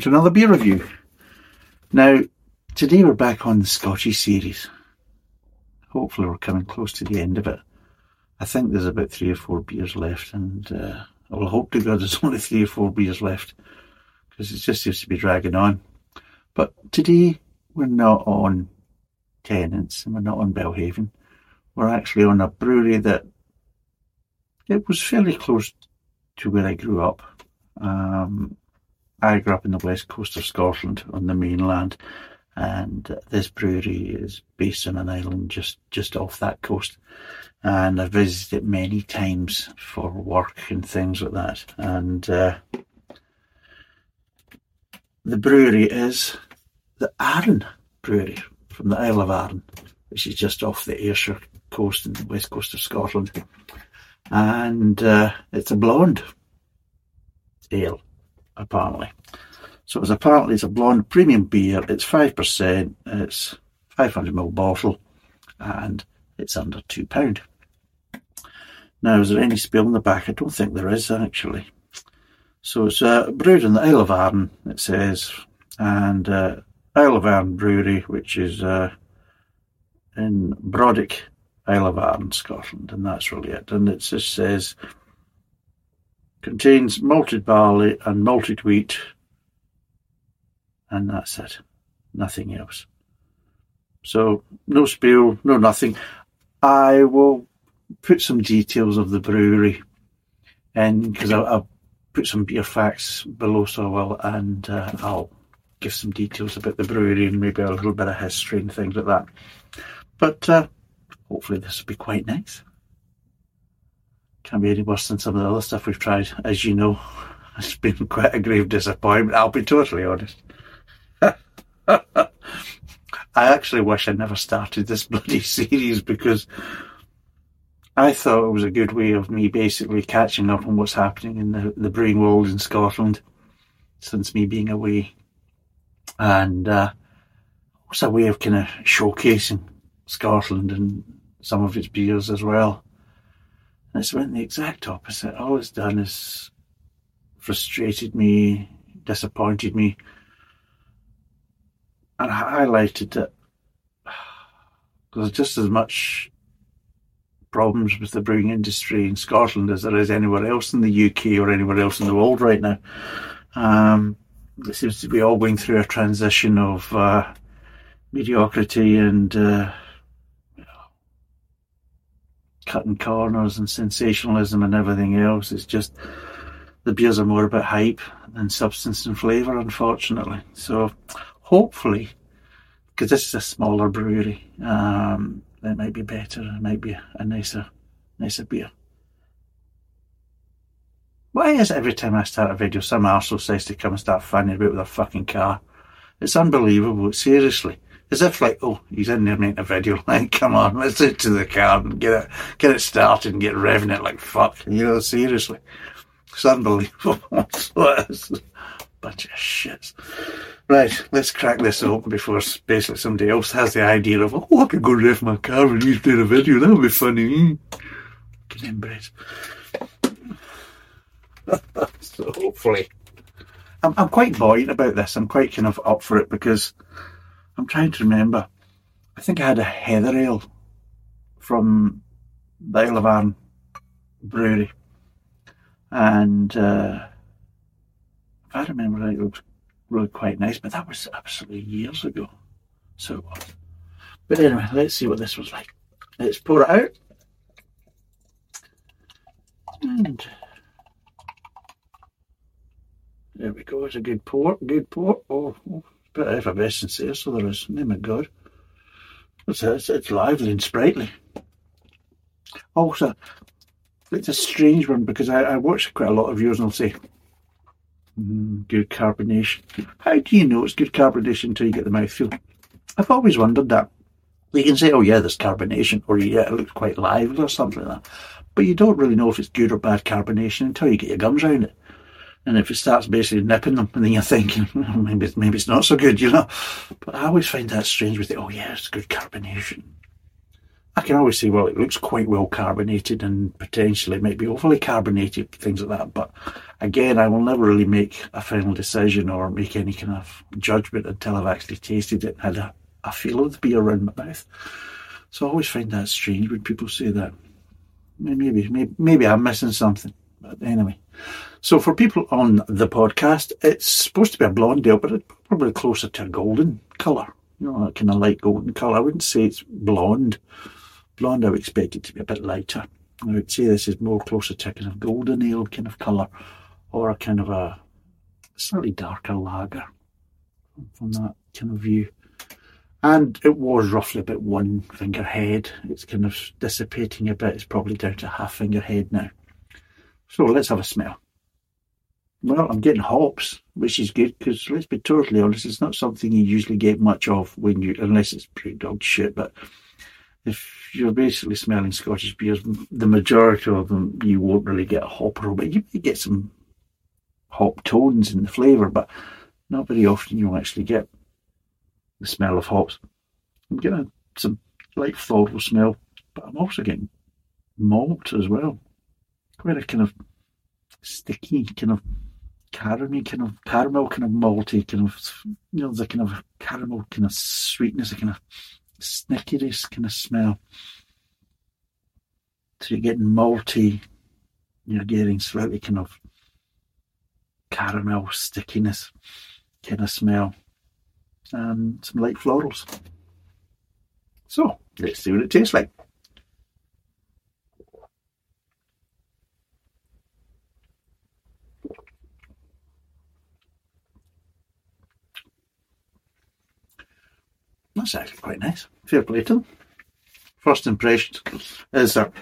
to another beer review. Now, today we're back on the Scotchy series. Hopefully, we're coming close to the end of it. I think there's about three or four beers left, and uh, I will hope to God there's only three or four beers left because it just seems to be dragging on. But today we're not on Tennent's and we're not on Belhaven. We're actually on a brewery that it was fairly close to where I grew up. Um, I grew up in the west coast of Scotland on the mainland, and this brewery is based on an island just, just off that coast. And I've visited it many times for work and things like that. And uh, the brewery is the Arran Brewery from the Isle of Arran, which is just off the Ayrshire coast and the west coast of Scotland. And uh, it's a blonde ale apparently. So it's apparently it's a blonde premium beer. It's five percent. It's five hundred ml bottle, and it's under two pound. Now, is there any spill in the back? I don't think there is actually. So it's uh, brewed in the Isle of Arran. It says, and uh, Isle of Arran Brewery, which is uh, in Brodick, Isle of Arran, Scotland, and that's really it. And it just says Contains malted barley and malted wheat, and that's it. Nothing else. So, no spiel, no nothing. I will put some details of the brewery in because I'll, put some beer facts below so I will, and uh, I'll give some details about the brewery and maybe a little bit of history and things like that. But uh, hopefully, this will be quite nice. Can't be any worse than some of the other stuff we've tried, as you know. It's been quite a grave disappointment, I'll be totally honest. I actually wish I never started this bloody series because I thought it was a good way of me basically catching up on what's happening in the, the brewing world in Scotland since me being away. And uh, it was a way of kind of showcasing Scotland and some of its beers as well. And it's went the exact opposite. All it's done is frustrated me, disappointed me, and highlighted that there's just as much problems with the brewing industry in Scotland as there is anywhere else in the UK or anywhere else in the world right now. Um, it seems to be all going through a transition of uh, mediocrity and uh, cutting corners and sensationalism and everything else. It's just the beers are more about hype than substance and flavour, unfortunately. So hopefully, because this is a smaller brewery, um, it might be better. It might be a nicer, nicer beer. Why is it every time I start a video, some arsehole says to come and start fanning about with a fucking car? It's unbelievable, seriously. As if like, oh, he's in there making a video. Like, come on, let's get to the car and get it, get it started and get revving it like fuck. You know, seriously. It's unbelievable. bunch of shits. Right, let's crack this open before basically somebody else has the idea of, oh, I could go rev my car and he's doing a video. That would be funny. Mm. Get inbred. so hopefully. I'm, I'm quite buoyant about this. I'm quite kind of up for it because I'm trying to remember. I think I had a heather ale from the Isle of Arran brewery. And uh, if I remember right, it was really quite nice, but that was absolutely years ago. So it was. But anyway, let's see what this was like. Let's pour it out. And there we go. It's a good pour. Good pour. Oh, oh bit of effervescence there, so there is. Name my God. It's, it's, it's lively and sprightly. Also, it's a strange one because I, I watch quite a lot of yours and I'll say, mm, good carbonation. How do you know it's good carbonation until you get the mouthfeel? I've always wondered that. You can say, oh yeah, there's carbonation, or yeah, it looks quite lively or something like that. But you don't really know if it's good or bad carbonation until you get your gums around it. And if it starts basically nipping them, and then you're thinking, well, maybe maybe it's not so good, you know. But I always find that strange with it. Oh yeah, it's good carbonation. I can always say, well, it looks quite well carbonated and potentially it might be overly carbonated, things like that. But again, I will never really make a final decision or make any kind of judgment until I've actually tasted it and had a, a feel of the beer around my mouth. So I always find that strange when people say that. Maybe, maybe, maybe I'm missing something. But anyway. So for people on the podcast, it's supposed to be a blonde ale, but it's probably closer to a golden colour. You know, a kind of light golden colour. I wouldn't say it's blonde blonde, I would expect it to be a bit lighter. I would say this is more closer to a kind of golden ale kind of colour or a kind of a slightly darker lager from that kind of view. And it was roughly about one finger head. It's kind of dissipating a bit. It's probably down to half finger head now. So let's have a smell. Well, I'm getting hops, which is good because let's be totally honest, it's not something you usually get much of when you, unless it's pretty dog shit. But if you're basically smelling Scottish beers, the majority of them you won't really get a hop aroma. You may get some hop tones in the flavour, but not very often you'll actually get the smell of hops. I'm getting some light floral smell, but I'm also getting malt as well. Quite a kind of sticky, kind of caramel, kind of caramel, kind of malty, kind of you know the kind of caramel kind of sweetness, kind of snickery kind of smell. So you're getting malty, you're getting slightly kind of caramel stickiness kind of smell, and some light florals. So let's see what it tastes like. That's actually quite nice. Fair play to them. First impression is that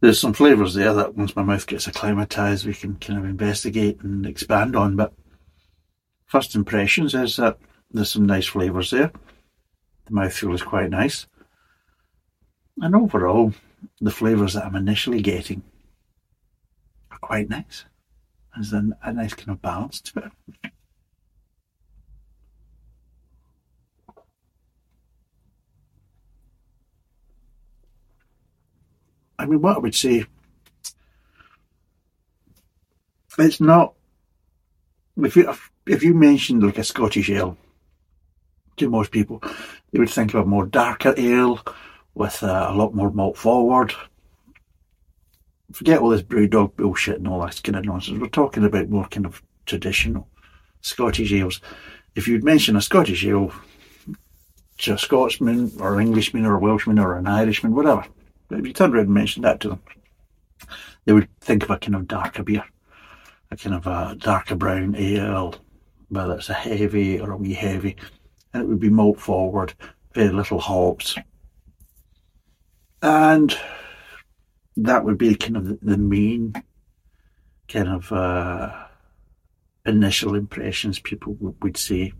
there's some flavours there that once my mouth gets acclimatised we can kind of investigate and expand on. But first impressions is that there's some nice flavours there. The mouthfeel is quite nice. And overall, the flavours that I'm initially getting are quite nice. There's a, a nice kind of balance to it. I mean, what I would say, it's not. If you if you mentioned like a Scottish ale to most people, they would think of a more darker ale with uh, a lot more malt forward. Forget all this BrewDog bullshit and all that kind of nonsense. We're talking about more kind of traditional Scottish ales. If you'd mention a Scottish ale to a Scotsman or an Englishman or a Welshman or an Irishman, whatever, if you turned around and mentioned that to them, they would think of a kind of darker beer, a kind of a darker brown ale, whether it's a heavy or a wee heavy, and it would be malt forward, very little hops. And that would be kind of the main kind of uh, initial impressions people would say.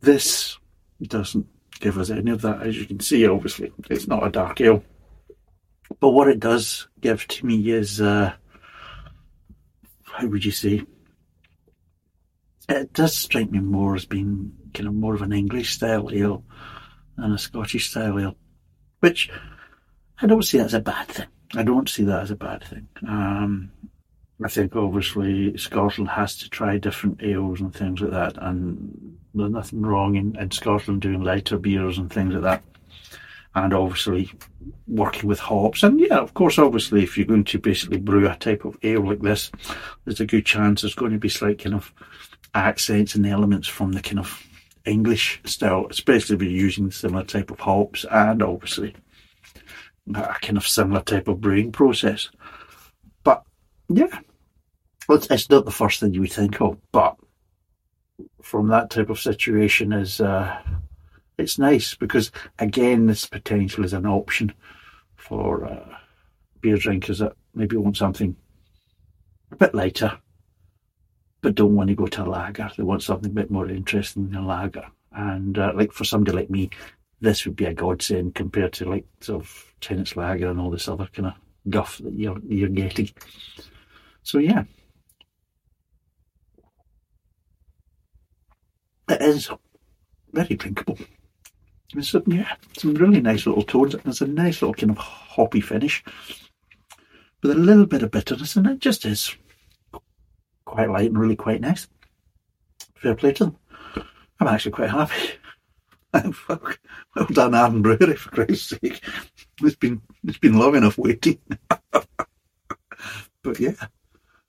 This doesn't give us any of that. As you can see, obviously, it's not a dark ale. But what it does give to me is, uh, how would you say? It does strike me more as being kind of more of an English style ale than a Scottish style ale, which I don't see as a bad thing. I don't see that as a bad thing. Um, I think obviously Scotland has to try different ales and things like that, and there's nothing wrong in, in Scotland doing lighter beers and things like that. And obviously working with hops. And yeah, of course, obviously, if you're going to basically brew a type of ale like this, there's a good chance there's going to be slight kind of accents and elements from the kind of English style, especially if you're using similar type of hops and obviously a kind of similar type of brewing process. Yeah, well, it's not the first thing you would think of, but from that type of situation is uh, it's nice because again, this potential is an option for uh, beer drinkers that maybe want something a bit lighter, but don't want to go to a lager. They want something a bit more interesting than a lager. And uh, like for somebody like me, this would be a godsend compared to like sort of Tennent's Lager and all this other kind of guff that you're you're getting. So yeah, It is very drinkable. There's some, yeah, some really nice little tones. There's a nice little kind of hoppy finish with a little bit of bitterness, and it just is quite light and really quite nice. Fair play to them. I'm actually quite happy. Oh, well done, Arran Brewery, for Christ's sake. It's been it's been long enough waiting. but yeah,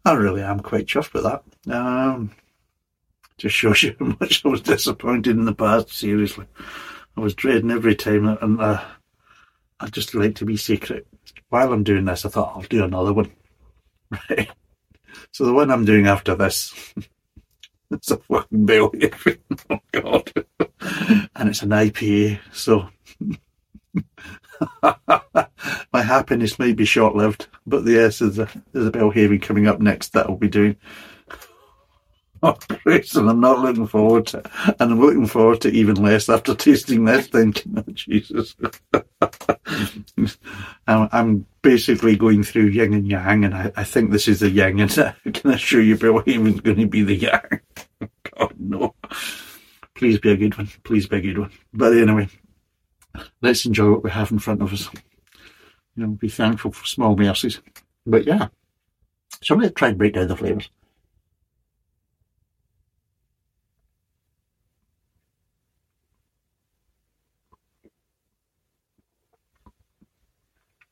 I really am quite chuffed with that. Um, just shows you how much I was disappointed in the past. Seriously, I was dreading every time, and uh, I just like to be secret. While I'm doing this, I thought I'll do another one. Right. So the one I'm doing after this, it's a fucking bill. oh God, and it's an IPA. So my happiness may be short lived, but the yes, there's a there's a Belhaven coming up next that I'll be doing. And I'm not looking forward to. And I'm looking forward to even less after tasting this, thinking, oh, Jesus. I'm, I'm, basically going through yin and yang, and I, I think this is the yang, and I can assure you Belhaven's going to be the yang. God, no. Please be a good one. Please be a good one. But anyway, let's enjoy what we have in front of us. You know, be thankful for small mercies. But yeah, so I'm to try and break down the flavours.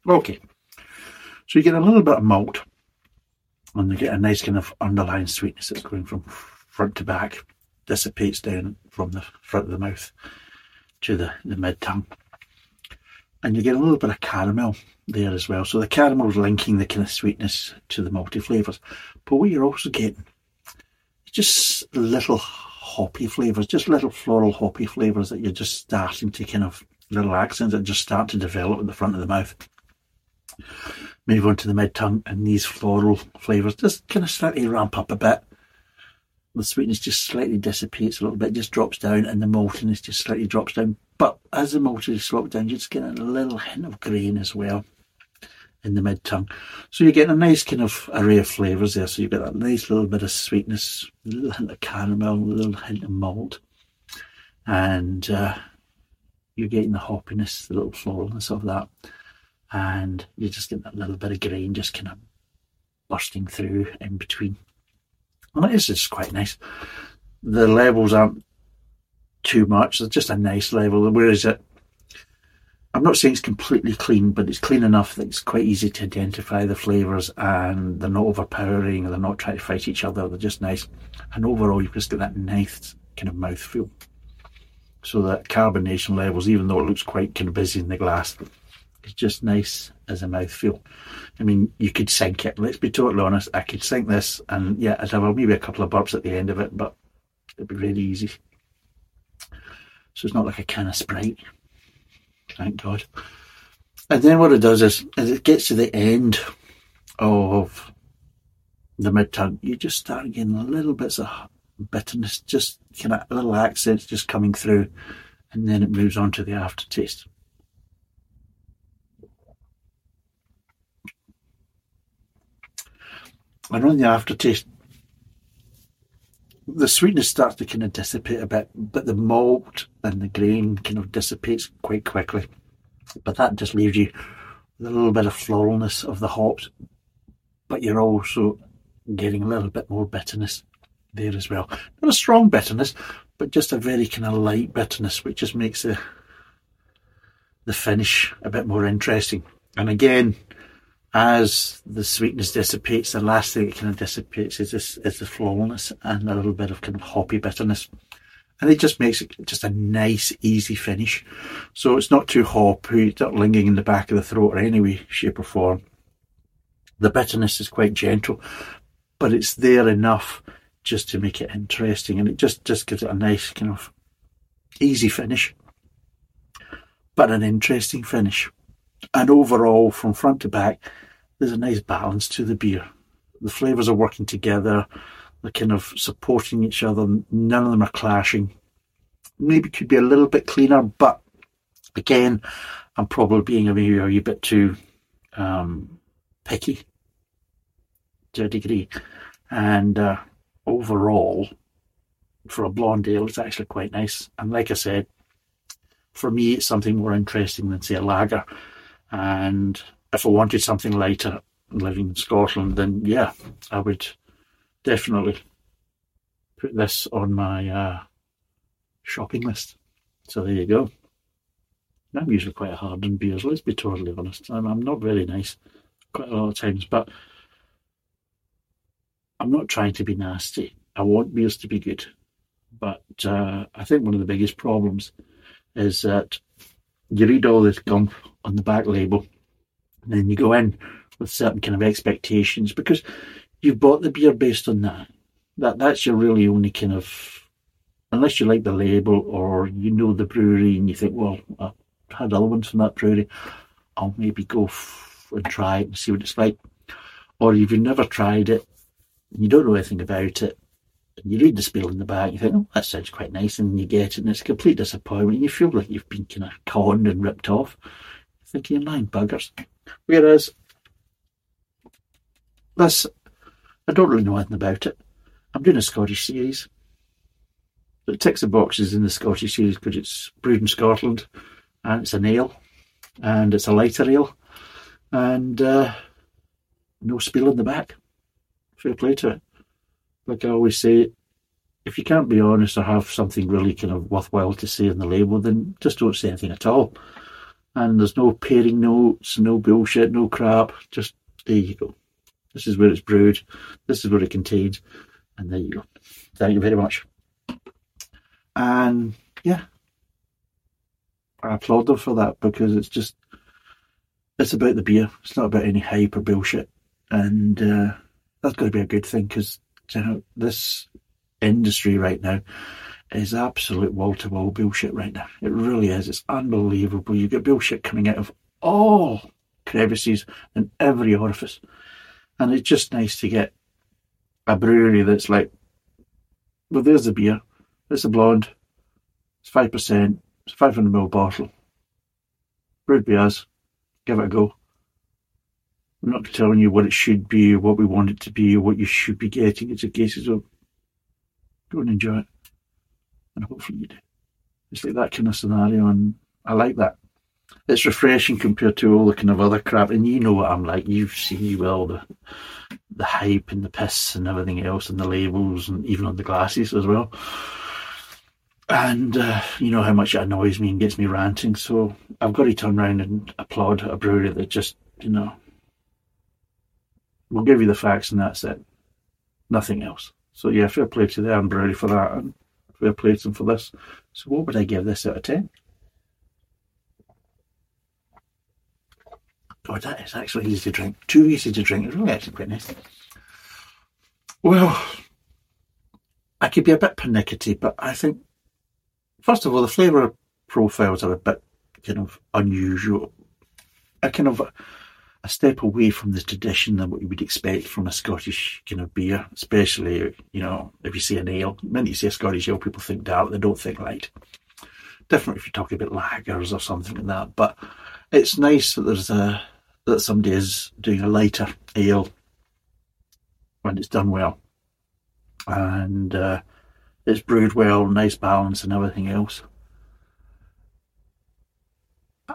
Okay, so you get a little bit of malt and you get a nice kind of underlying sweetness that's going from front to back, dissipates down from the front of the mouth to the, the mid tongue. And you get a little bit of caramel there as well. So the caramel is linking the kind of sweetness to the multi flavours. But what you're also getting just little hoppy flavours, just little floral hoppy flavours that you're just starting to kind of little accents that just start to develop at the front of the mouth move on to the mid tongue, and these floral flavours just kind of slightly ramp up a bit. The sweetness just slightly dissipates a little bit, just drops down, and the maltiness just slightly drops down. But as the maltiness drops down, you're just getting a little hint of grain as well in the mid tongue. So you're getting a nice kind of array of flavours there. So you've got a nice little bit of sweetness, a little hint of caramel, a little hint of malt, and uh, you're getting the hoppiness, the little floralness of that and you're just getting that little bit of grain just kind of bursting through in between. And it is just quite nice. The levels aren't too much, they're just a nice level. Whereas it, I'm not saying it's completely clean, but it's clean enough that it's quite easy to identify the flavours and they're not overpowering, they're not trying to fight each other, they're just nice. And overall, you've just got that nice kind of mouthfeel. So that carbonation levels, even though it looks quite kind of busy in the glass, it's just nice as a mouthfeel. I mean, you could sink it. Let's be totally honest. I could sink this, and yeah, I'd have maybe a couple of burps at the end of it, but it'd be really easy. So it's not like a can of Sprite. Thank God. And then what it does is, as it gets to the end of the mid tongue, you just start getting little bits of bitterness, just kind of little accents just coming through, and then it moves on to the aftertaste. And on the aftertaste, the sweetness starts to kind of dissipate a bit, but the malt and the grain kind of dissipates quite quickly. But that just leaves you with a little bit of floralness of the hops, but you're also getting a little bit more bitterness there as well. Not a strong bitterness, but just a very kind of light bitterness, which just makes the the finish a bit more interesting. And again, as the sweetness dissipates, the last thing it kind of dissipates is this is the floralness and a little bit of kind of hoppy bitterness. And it just makes it just a nice, easy finish. So it's not too hoppy, not lingering in the back of the throat or any way, shape or form. The bitterness is quite gentle, but it's there enough just to make it interesting and it just, just gives it a nice kind of easy finish. But an interesting finish. And overall, from front to back, there's a nice balance to the beer. The flavours are working together, they're kind of supporting each other, none of them are clashing. Maybe could be a little bit cleaner, but again, I'm probably being a, maybe a bit too um, picky to a degree. And uh, overall, for a blonde ale, it's actually quite nice. And like I said, for me, it's something more interesting than say a lager. And if I wanted something lighter, living in Scotland, then yeah, I would definitely put this on my uh, shopping list. So there you go. I'm usually quite hard on beers, let's be totally honest. I'm, I'm not very nice quite a lot of times, but I'm not trying to be nasty. I want beers to be good. But uh, I think one of the biggest problems is that you read all this gump on the back label, and then you go in with certain kind of expectations because you've bought the beer based on that. That that's your really only kind of unless you like the label or you know the brewery and you think, well, I've had other ones from that brewery, I'll maybe go f- and try it and see what it's like. Or if you've never tried it, you don't know anything about it, and you read the spiel in the back, you think, oh, that sounds quite nice, and you get it, and it's a complete disappointment. You feel like you've been kind of conned and ripped off. You're thinking, you're lying buggers. Whereas, this, I don't really know anything about it. I'm doing a Scottish series. It ticks the boxes in the Scottish series because it's brewed in Scotland and it's an ale and it's a lighter ale and uh, no spiel in the back. Fair play to it. Like I always say, if you can't be honest or have something really kind of worthwhile to say in the label, then just don't say anything at all. And there's no pairing notes, no bullshit, no crap. Just there you go. This is where it's brewed. This is what it contains. And there you go. Thank you very much. And yeah, I applaud them for that because it's just it's about the beer. It's not about any hype or bullshit, and uh, that's got to be a good thing because you know this industry right now is absolute wall to wall bullshit right now. It really is. It's unbelievable. You get bullshit coming out of all crevices and every orifice, and it's just nice to get a brewery that's like, well, there's the beer. It's a blonde. It's 5%. It's a 500ml bottle. Brewed by us. Give it a go. I'm not telling you what it should be, what we want it to be, or what you should be getting. It's a case of go and enjoy it. And hopefully you do. It's like that kind of scenario, and I like that. It's refreshing compared to all the kind of other crap. And you know what I'm like. You've seen well the the hype and the piss and everything else, and the labels, and even on the glasses as well and uh, you know how much it annoys me and gets me ranting. So I've got to turn around and applaud a brewery that just, you know, will give you the facts and that's it. Nothing else. So yeah, fair play to them brewery for that, and fair play to them for this. So what would I give this out of ten? God, that is actually easy to drink. Too easy to drink. It's really actually quite nice. Well, I could be a bit pernickety, but I think First of all, the flavour profiles are a bit kind of unusual. A kind of a, step away from the tradition than what you would expect from a Scottish kind of beer, especially, you know, if you see an ale. When you say a Scottish ale, people think dark, they don't think light. Different if you're talking about lagers or something like that. But it's nice that there's a that somebody is doing a lighter ale when it's done well. And uh, it's brewed well, nice balance and everything else.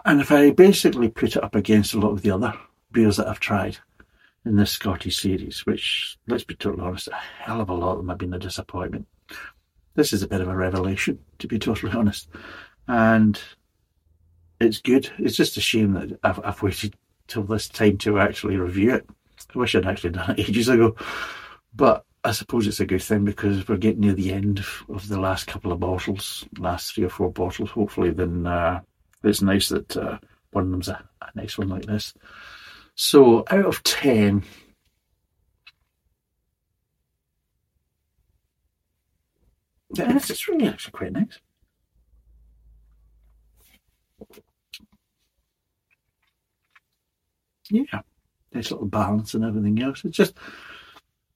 And if I basically put it up against a lot of the other beers that I've tried in this Scottish series, which, let's be totally honest, a hell of a lot of them have been a disappointment. This is a bit of a revelation, to be totally honest. And it's good. It's just a shame that I've, I've waited till this time to actually review it. I wish I'd actually done it ages ago. But I suppose it's a good thing because we're getting near the end of the last couple of bottles, last three or four bottles. Hopefully, then uh, it's nice that uh, one of them's a, a nice one like this. So, out of ten, yeah, it's really actually quite nice. Yeah, nice little balance and everything else. It's just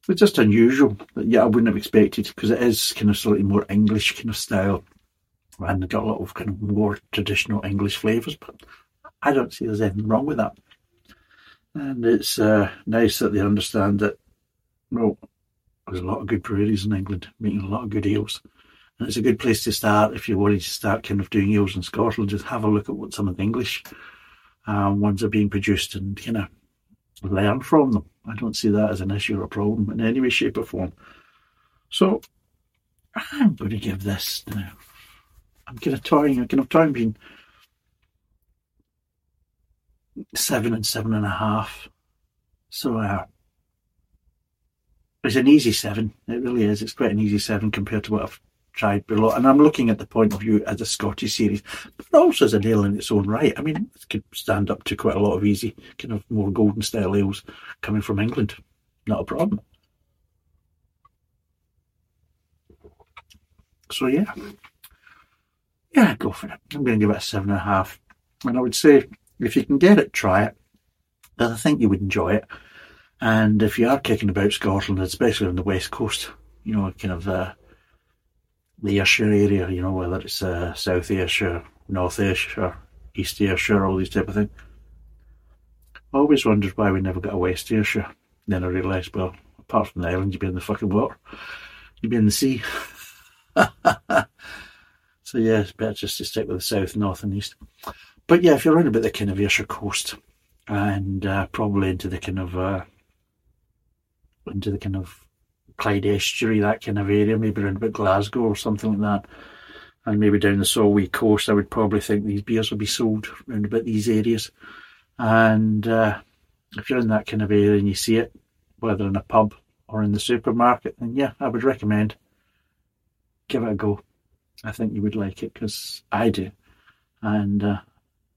it's just unusual. Yeah, I wouldn't have expected because it is kind of slightly more English kind of style, and they've got a lot of kind of more traditional English flavours. But I don't see there's anything wrong with that. And it's uh, nice that they understand that. Well, there's a lot of good breweries in England making a lot of good ales, And it's a good place to start if you're wanting to start kind of doing ales in Scotland. Just have a look at what some of the English um, ones are being produced and you know, learn from them. I don't see that as an issue or a problem in any way, shape, or form. So I'm going to give this now. I'm kind of toying. I'm kind of toying being seven and seven and a half. So uh, it's an easy seven. It really is. It's quite an easy seven compared to what I've tried below. And I'm looking at the point of view as a Scottish series, but also as a ale in its own right. I mean, it could stand up to quite a lot of easy, kind of more golden style ales coming from England. Not a problem. So yeah, yeah, go for it. I'm going to give it a seven and a half. And I would say if you can get it, try it. I think you would enjoy it. And if you are kicking about Scotland, especially on the west coast, you know, kind of uh, the Ayrshire area, you know, whether it's uh, South Ayrshire, North Ayrshire, East Ayrshire, all these type of things. I always wondered why we never got a West Ayrshire. Then I realised, well, apart from the island, you'd be in the fucking water. You'd be in the sea. so yeah, it's better just to stick with the south, north and east. But yeah, if you're around about the kind of Ayrshire coast and uh, probably into the kind of uh, into the kind of Clyde estuary, that kind of area, maybe around about Glasgow or something like that, and maybe down the Solway coast, I would probably think these beers would be sold around about these areas. And uh, if you're in that kind of area and you see it, whether in a pub or in the supermarket, then yeah, I would recommend give it a go. I think you would like it because I do, and uh,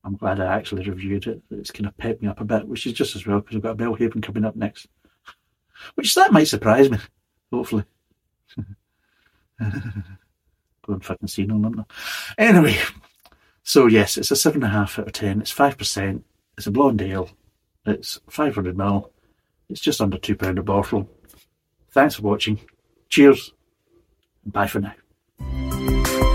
I'm glad I actually reviewed it. It's kind of pepped me up a bit, which is just as well because I've got a Belhaven coming up next, which that might surprise me. Hopefully, go and fucking see no number. Anyway, so yes, it's a seven and a half out of ten. It's five percent. It's a blonde ale. It's 500 ml. It's just under two pound a bottle. Thanks for watching. Cheers. Bye for now.